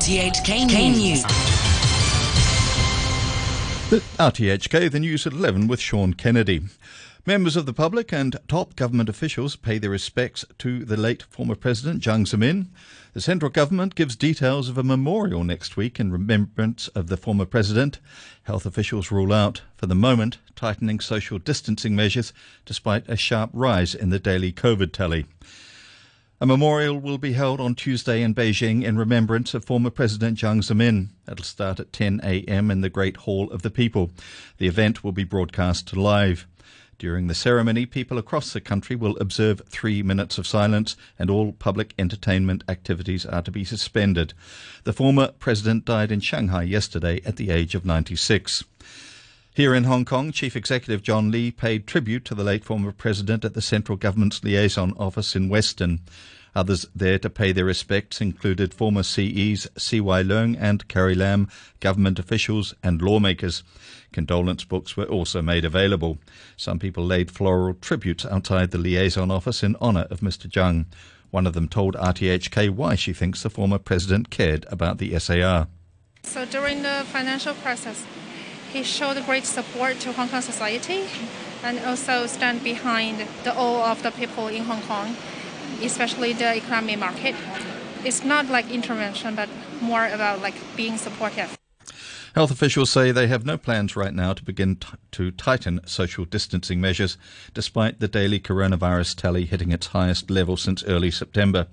RTHK News. The RTHK, the news at 11 with Sean Kennedy. Members of the public and top government officials pay their respects to the late former President Jiang Zemin. The central government gives details of a memorial next week in remembrance of the former president. Health officials rule out, for the moment, tightening social distancing measures despite a sharp rise in the daily COVID tally. A memorial will be held on Tuesday in Beijing in remembrance of former President Jiang Zemin. It'll start at 10 a.m. in the Great Hall of the People. The event will be broadcast live. During the ceremony, people across the country will observe three minutes of silence and all public entertainment activities are to be suspended. The former president died in Shanghai yesterday at the age of 96. Here in Hong Kong, Chief Executive John Lee paid tribute to the late former president at the central government's liaison office in Western. Others there to pay their respects included former CEs C.Y. Leung and Carrie Lam, government officials and lawmakers. Condolence books were also made available. Some people laid floral tributes outside the liaison office in honour of Mr. Jiang. One of them told RTHK why she thinks the former president cared about the SAR. So during the financial crisis, he showed great support to Hong Kong society and also stand behind the all of the people in Hong Kong, especially the economy market. It's not like intervention, but more about like being supportive. Health officials say they have no plans right now to begin t- to tighten social distancing measures, despite the daily coronavirus tally hitting its highest level since early September.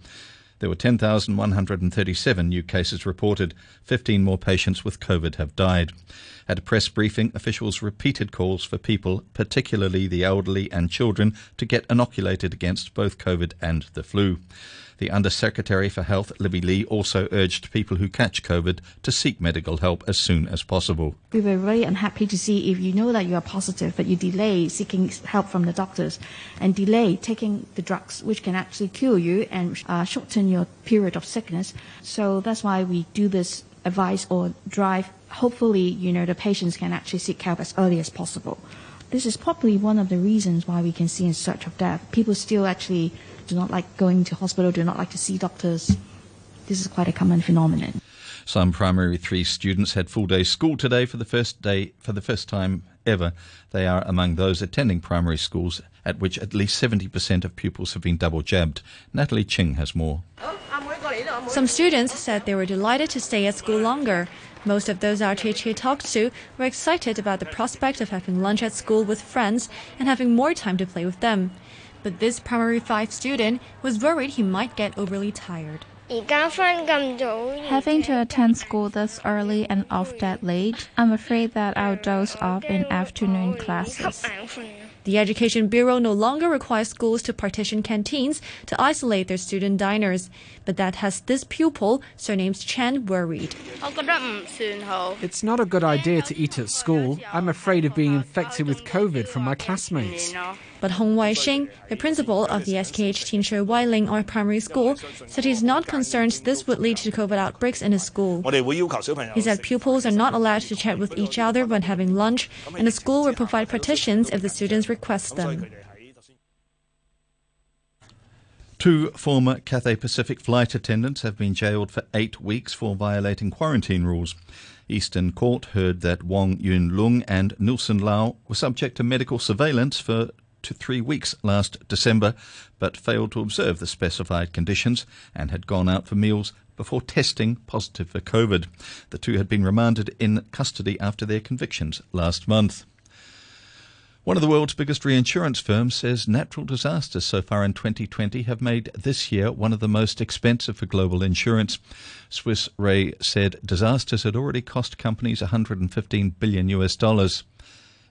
There were 10,137 new cases reported. 15 more patients with COVID have died. At a press briefing, officials repeated calls for people, particularly the elderly and children, to get inoculated against both COVID and the flu. The Undersecretary for Health, Libby Lee, also urged people who catch COVID to seek medical help as soon as possible. We were very unhappy to see if you know that you are positive, but you delay seeking help from the doctors and delay taking the drugs which can actually cure you and uh, shorten your period of sickness. So that's why we do this advice or drive. Hopefully, you know, the patients can actually seek help as early as possible. This is probably one of the reasons why we can see in surge of death. People still actually do not like going to hospital, do not like to see doctors. This is quite a common phenomenon. Some primary three students had full day school today for the first day for the first time ever. They are among those attending primary schools at which at least 70% of pupils have been double jabbed. Natalie Ching has more. Some students said they were delighted to stay at school longer. Most of those RTHK talked to were excited about the prospect of having lunch at school with friends and having more time to play with them. But this primary 5 student was worried he might get overly tired. Having to attend school this early and off that late, I'm afraid that I'll doze off in afternoon classes. The Education Bureau no longer requires schools to partition canteens to isolate their student diners, but that has this pupil, surnamed Chen, worried. It's not a good idea to eat at school. I'm afraid of being infected with COVID from my classmates. But Hong Wai-shing, the principal of the SKH Tin Shui Wai Ling Oi Primary School, said he's not concerned this would lead to COVID outbreaks in his school. He said pupils are not allowed to chat with each other when having lunch, and the school will provide partitions if the students request them. Two former Cathay Pacific flight attendants have been jailed for eight weeks for violating quarantine rules. Eastern Court heard that Wong Yun Lung and Nilson Lau were subject to medical surveillance for to three weeks last December, but failed to observe the specified conditions and had gone out for meals before testing positive for COVID. The two had been remanded in custody after their convictions last month. One of the world's biggest reinsurance firms says natural disasters so far in 2020 have made this year one of the most expensive for global insurance. Swiss Re said disasters had already cost companies 115 billion US dollars.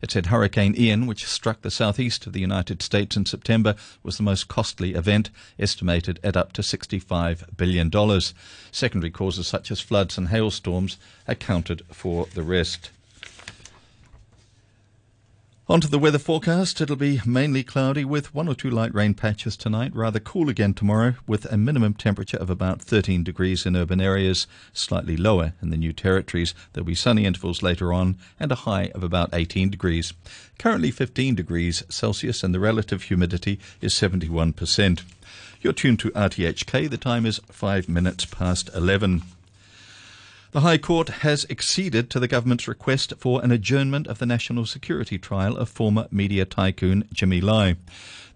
It said Hurricane Ian, which struck the southeast of the United States in September, was the most costly event, estimated at up to $65 billion. Secondary causes such as floods and hailstorms accounted for the rest. On to the weather forecast. It'll be mainly cloudy with one or two light rain patches tonight. Rather cool again tomorrow with a minimum temperature of about 13 degrees in urban areas, slightly lower in the new territories. There'll be sunny intervals later on and a high of about 18 degrees. Currently 15 degrees Celsius and the relative humidity is 71%. You're tuned to RTHK. The time is 5 minutes past 11. The High Court has acceded to the government's request for an adjournment of the national security trial of former media tycoon Jimmy Lai.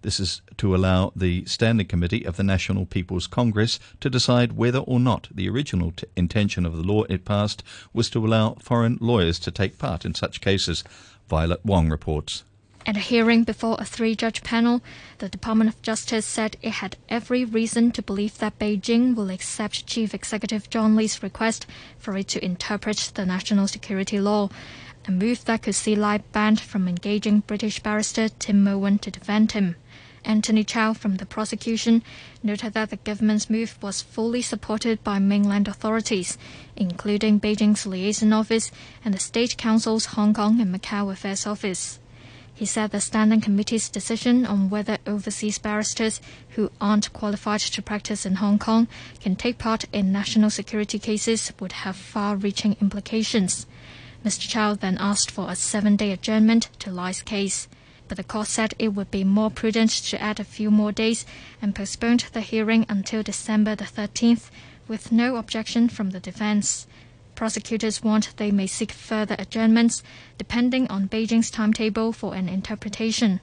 This is to allow the Standing Committee of the National People's Congress to decide whether or not the original t- intention of the law it passed was to allow foreign lawyers to take part in such cases. Violet Wong reports. At a hearing before a three judge panel, the Department of Justice said it had every reason to believe that Beijing will accept Chief Executive John Lee's request for it to interpret the national security law, a move that could see Lai banned from engaging British barrister Tim Owen to defend him. Anthony Chow from the prosecution noted that the government's move was fully supported by mainland authorities, including Beijing's liaison office and the State Council's Hong Kong and Macau Affairs Office. He said the Standing Committee's decision on whether overseas barristers who aren't qualified to practice in Hong Kong can take part in national security cases would have far reaching implications. Mr. Chow then asked for a seven day adjournment to Lai's case, but the court said it would be more prudent to add a few more days and postponed the hearing until December the 13th with no objection from the defense. Prosecutors want they may seek further adjournments depending on Beijing's timetable for an interpretation.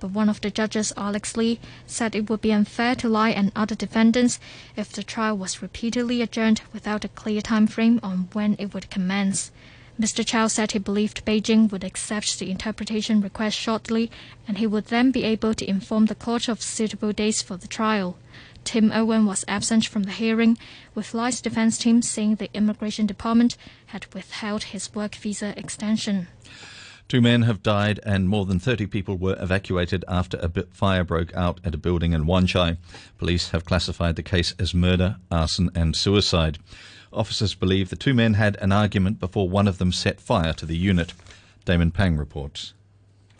But one of the judges, Alex Lee, said it would be unfair to Lai and other defendants if the trial was repeatedly adjourned without a clear time frame on when it would commence. Mr. Chow said he believed Beijing would accept the interpretation request shortly and he would then be able to inform the court of suitable dates for the trial. Tim Owen was absent from the hearing, with Lai's defense team saying the immigration department had withheld his work visa extension. Two men have died and more than 30 people were evacuated after a fire broke out at a building in Wan Chai. Police have classified the case as murder, arson, and suicide. Officers believe the two men had an argument before one of them set fire to the unit. Damon Pang reports.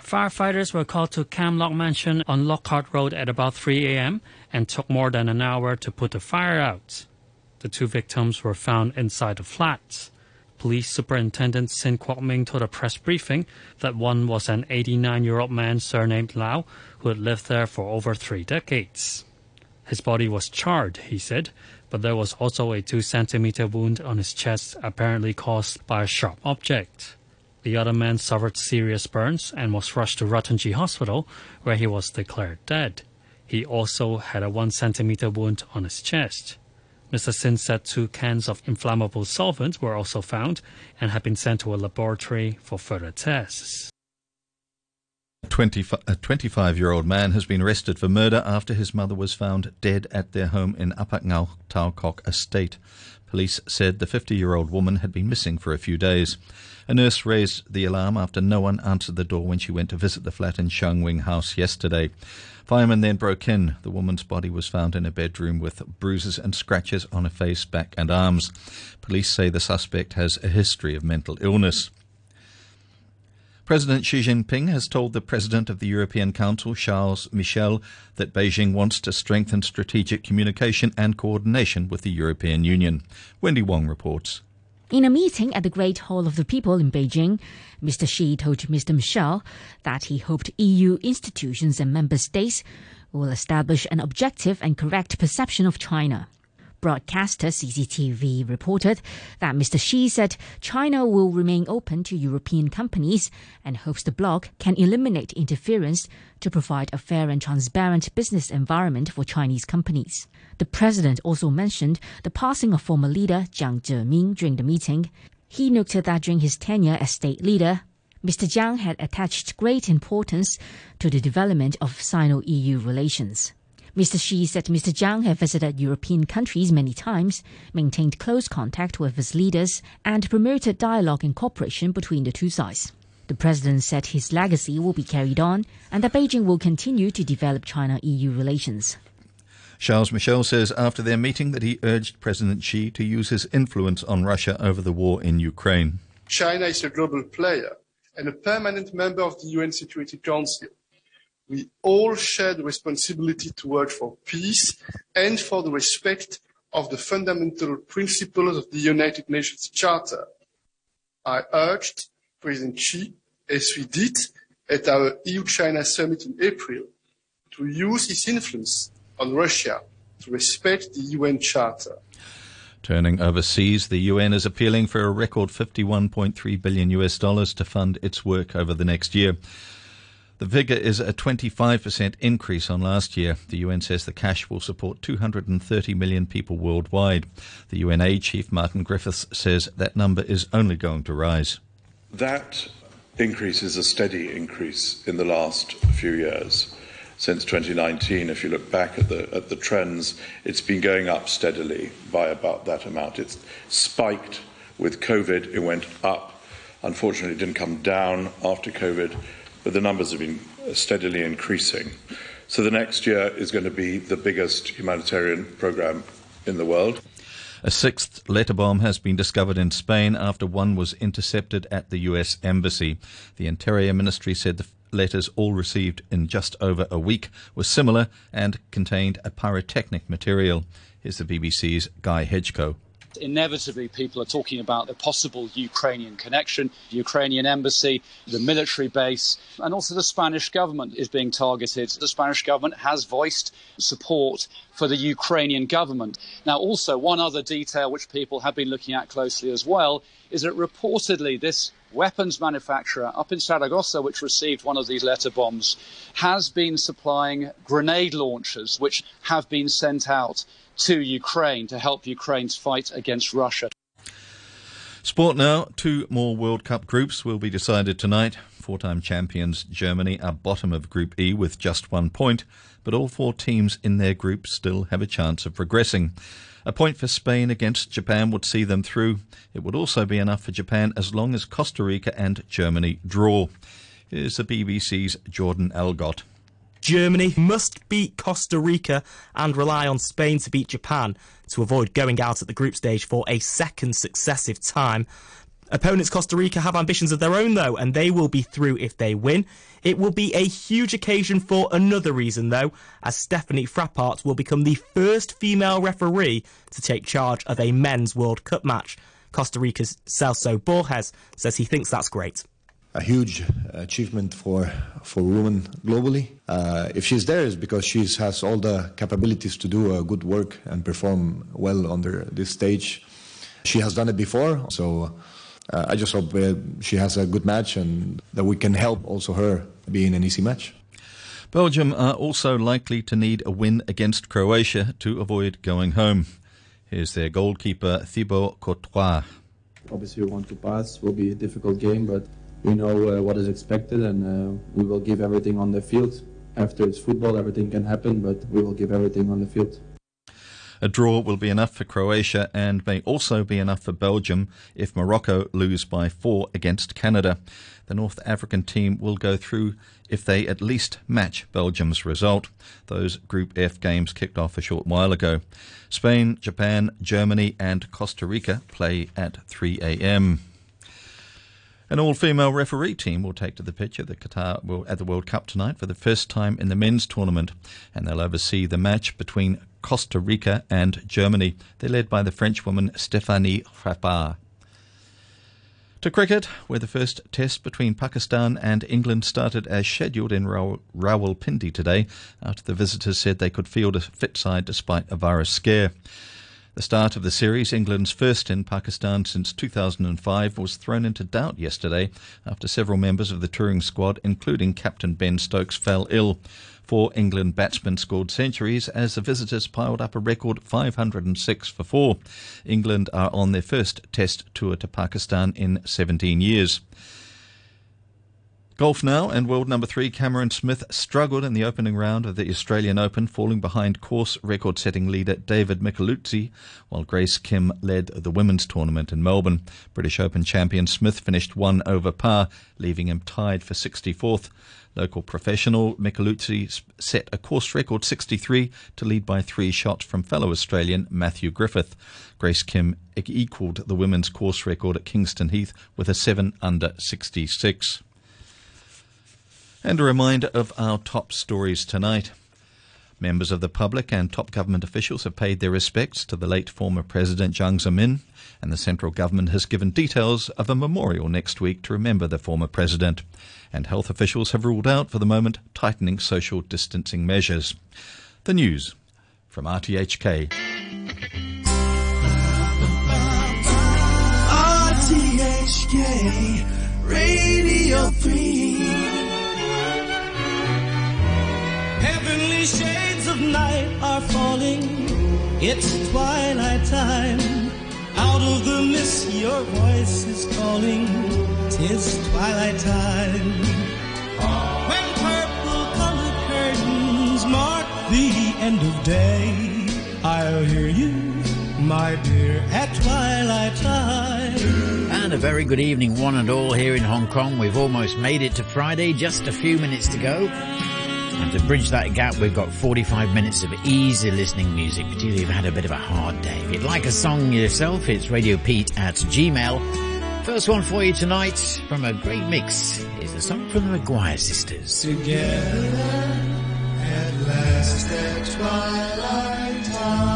Firefighters were called to Camlock Mansion on Lockhart Road at about 3 a.m. and took more than an hour to put the fire out. The two victims were found inside the flats. Police Superintendent Sin Kwok Ming told a press briefing that one was an 89 year old man surnamed Lau who had lived there for over three decades. His body was charred, he said, but there was also a 2 centimeter wound on his chest apparently caused by a sharp object. The other man suffered serious burns and was rushed to Ruttonjee Hospital, where he was declared dead. He also had a one centimeter wound on his chest. Mr. Sin said two cans of inflammable solvent were also found and had been sent to a laboratory for further tests. A 25 year old man has been arrested for murder after his mother was found dead at their home in Upper Ngau Tau Estate. Police said the 50 year old woman had been missing for a few days. A nurse raised the alarm after no one answered the door when she went to visit the flat in Shangwing House yesterday. Firemen then broke in. The woman's body was found in a bedroom with bruises and scratches on her face, back, and arms. Police say the suspect has a history of mental illness. President Xi Jinping has told the President of the European Council, Charles Michel, that Beijing wants to strengthen strategic communication and coordination with the European Union. Wendy Wong reports. In a meeting at the Great Hall of the People in Beijing, Mr. Xi told Mr. Michel that he hoped EU institutions and member states will establish an objective and correct perception of China broadcaster CCTV reported that Mr. Xi said China will remain open to European companies and hopes the bloc can eliminate interference to provide a fair and transparent business environment for Chinese companies. The president also mentioned the passing of former leader Jiang Zemin during the meeting. He noted that during his tenure as state leader, Mr. Jiang had attached great importance to the development of Sino-EU relations. Mr. Xi said Mr. Jiang had visited European countries many times, maintained close contact with his leaders, and promoted dialogue and cooperation between the two sides. The president said his legacy will be carried on and that Beijing will continue to develop China EU relations. Charles Michel says after their meeting that he urged President Xi to use his influence on Russia over the war in Ukraine. China is a global player and a permanent member of the UN Security Council we all share the responsibility to work for peace and for the respect of the fundamental principles of the United Nations Charter. I urged President Xi, as we did at our EU-China summit in April, to use his influence on Russia to respect the UN Charter. Turning overseas, the UN is appealing for a record 51.3 billion US dollars to fund its work over the next year. The figure is a 25% increase on last year. The UN says the cash will support 230 million people worldwide. The UNA chief Martin Griffiths says that number is only going to rise. That increase is a steady increase in the last few years since 2019. If you look back at the, at the trends, it's been going up steadily by about that amount. It's spiked with COVID, it went up. Unfortunately, it didn't come down after COVID, but the numbers have been steadily increasing. So the next year is going to be the biggest humanitarian program in the world. A sixth letter bomb has been discovered in Spain after one was intercepted at the US Embassy. The Interior Ministry said the letters, all received in just over a week, were similar and contained a pyrotechnic material. Here's the BBC's Guy Hedgecoe inevitably people are talking about the possible Ukrainian connection, the Ukrainian embassy, the military base, and also the Spanish government is being targeted. The Spanish government has voiced support for the Ukrainian government. Now, also, one other detail which people have been looking at closely as well is that reportedly this weapons manufacturer up in Saragossa, which received one of these letter bombs, has been supplying grenade launchers, which have been sent out to Ukraine to help Ukraine's fight against Russia. Sport now. Two more World Cup groups will be decided tonight. Four time champions Germany are bottom of Group E with just one point, but all four teams in their group still have a chance of progressing. A point for Spain against Japan would see them through. It would also be enough for Japan as long as Costa Rica and Germany draw. Here's the BBC's Jordan Elgott. Germany must beat Costa Rica and rely on Spain to beat Japan to avoid going out at the group stage for a second successive time. Opponents Costa Rica have ambitions of their own, though, and they will be through if they win. It will be a huge occasion for another reason, though, as Stephanie Frappart will become the first female referee to take charge of a men's World Cup match. Costa Rica's Celso Borges says he thinks that's great. A huge achievement for for women globally. Uh, if she's there, is because she has all the capabilities to do uh, good work and perform well under this stage. She has done it before, so uh, I just hope uh, she has a good match and that we can help also her be in an easy match. Belgium are also likely to need a win against Croatia to avoid going home. Here's their goalkeeper Thibaut Courtois. Obviously, we want to pass. It will be a difficult game, but we know uh, what is expected and uh, we will give everything on the field. After it's football, everything can happen, but we will give everything on the field. A draw will be enough for Croatia and may also be enough for Belgium if Morocco lose by four against Canada. The North African team will go through if they at least match Belgium's result. Those Group F games kicked off a short while ago. Spain, Japan, Germany, and Costa Rica play at 3 a.m. An all-female referee team will take to the pitch at the Qatar at the World Cup tonight for the first time in the men's tournament, and they'll oversee the match between Costa Rica and Germany. They're led by the Frenchwoman Stéphanie Frappart. To cricket, where the first test between Pakistan and England started as scheduled in Rawalpindi today, after the visitors said they could field a fit side despite a virus scare. The start of the series, England's first in Pakistan since 2005, was thrown into doubt yesterday after several members of the touring squad, including captain Ben Stokes, fell ill. Four England batsmen scored centuries as the visitors piled up a record 506 for four. England are on their first test tour to Pakistan in 17 years. Golf now, and world number three Cameron Smith struggled in the opening round of the Australian Open, falling behind course record setting leader David Micheluzzi, while Grace Kim led the women's tournament in Melbourne. British Open champion Smith finished one over par, leaving him tied for 64th. Local professional Micheluzzi set a course record 63 to lead by three shots from fellow Australian Matthew Griffin. Grace Kim equalled the women's course record at Kingston Heath with a 7 under 66. And a reminder of our top stories tonight. Members of the public and top government officials have paid their respects to the late former President Jiang Zemin, and the central government has given details of a memorial next week to remember the former president. And health officials have ruled out, for the moment, tightening social distancing measures. The news from RTHK. RTHK Radio 3. Shades of night are falling. It's twilight time. Out of the mist, your voice is calling. Tis twilight time. When purple colored curtains mark the end of day, I'll hear you, my dear, at twilight time. And a very good evening, one and all, here in Hong Kong. We've almost made it to Friday, just a few minutes to go. And to bridge that gap, we've got 45 minutes of easy listening music, particularly if you've had a bit of a hard day. If you'd like a song yourself, it's Radio Pete at Gmail. First one for you tonight from a great mix is a song from the McGuire sisters. Together at last at twilight time.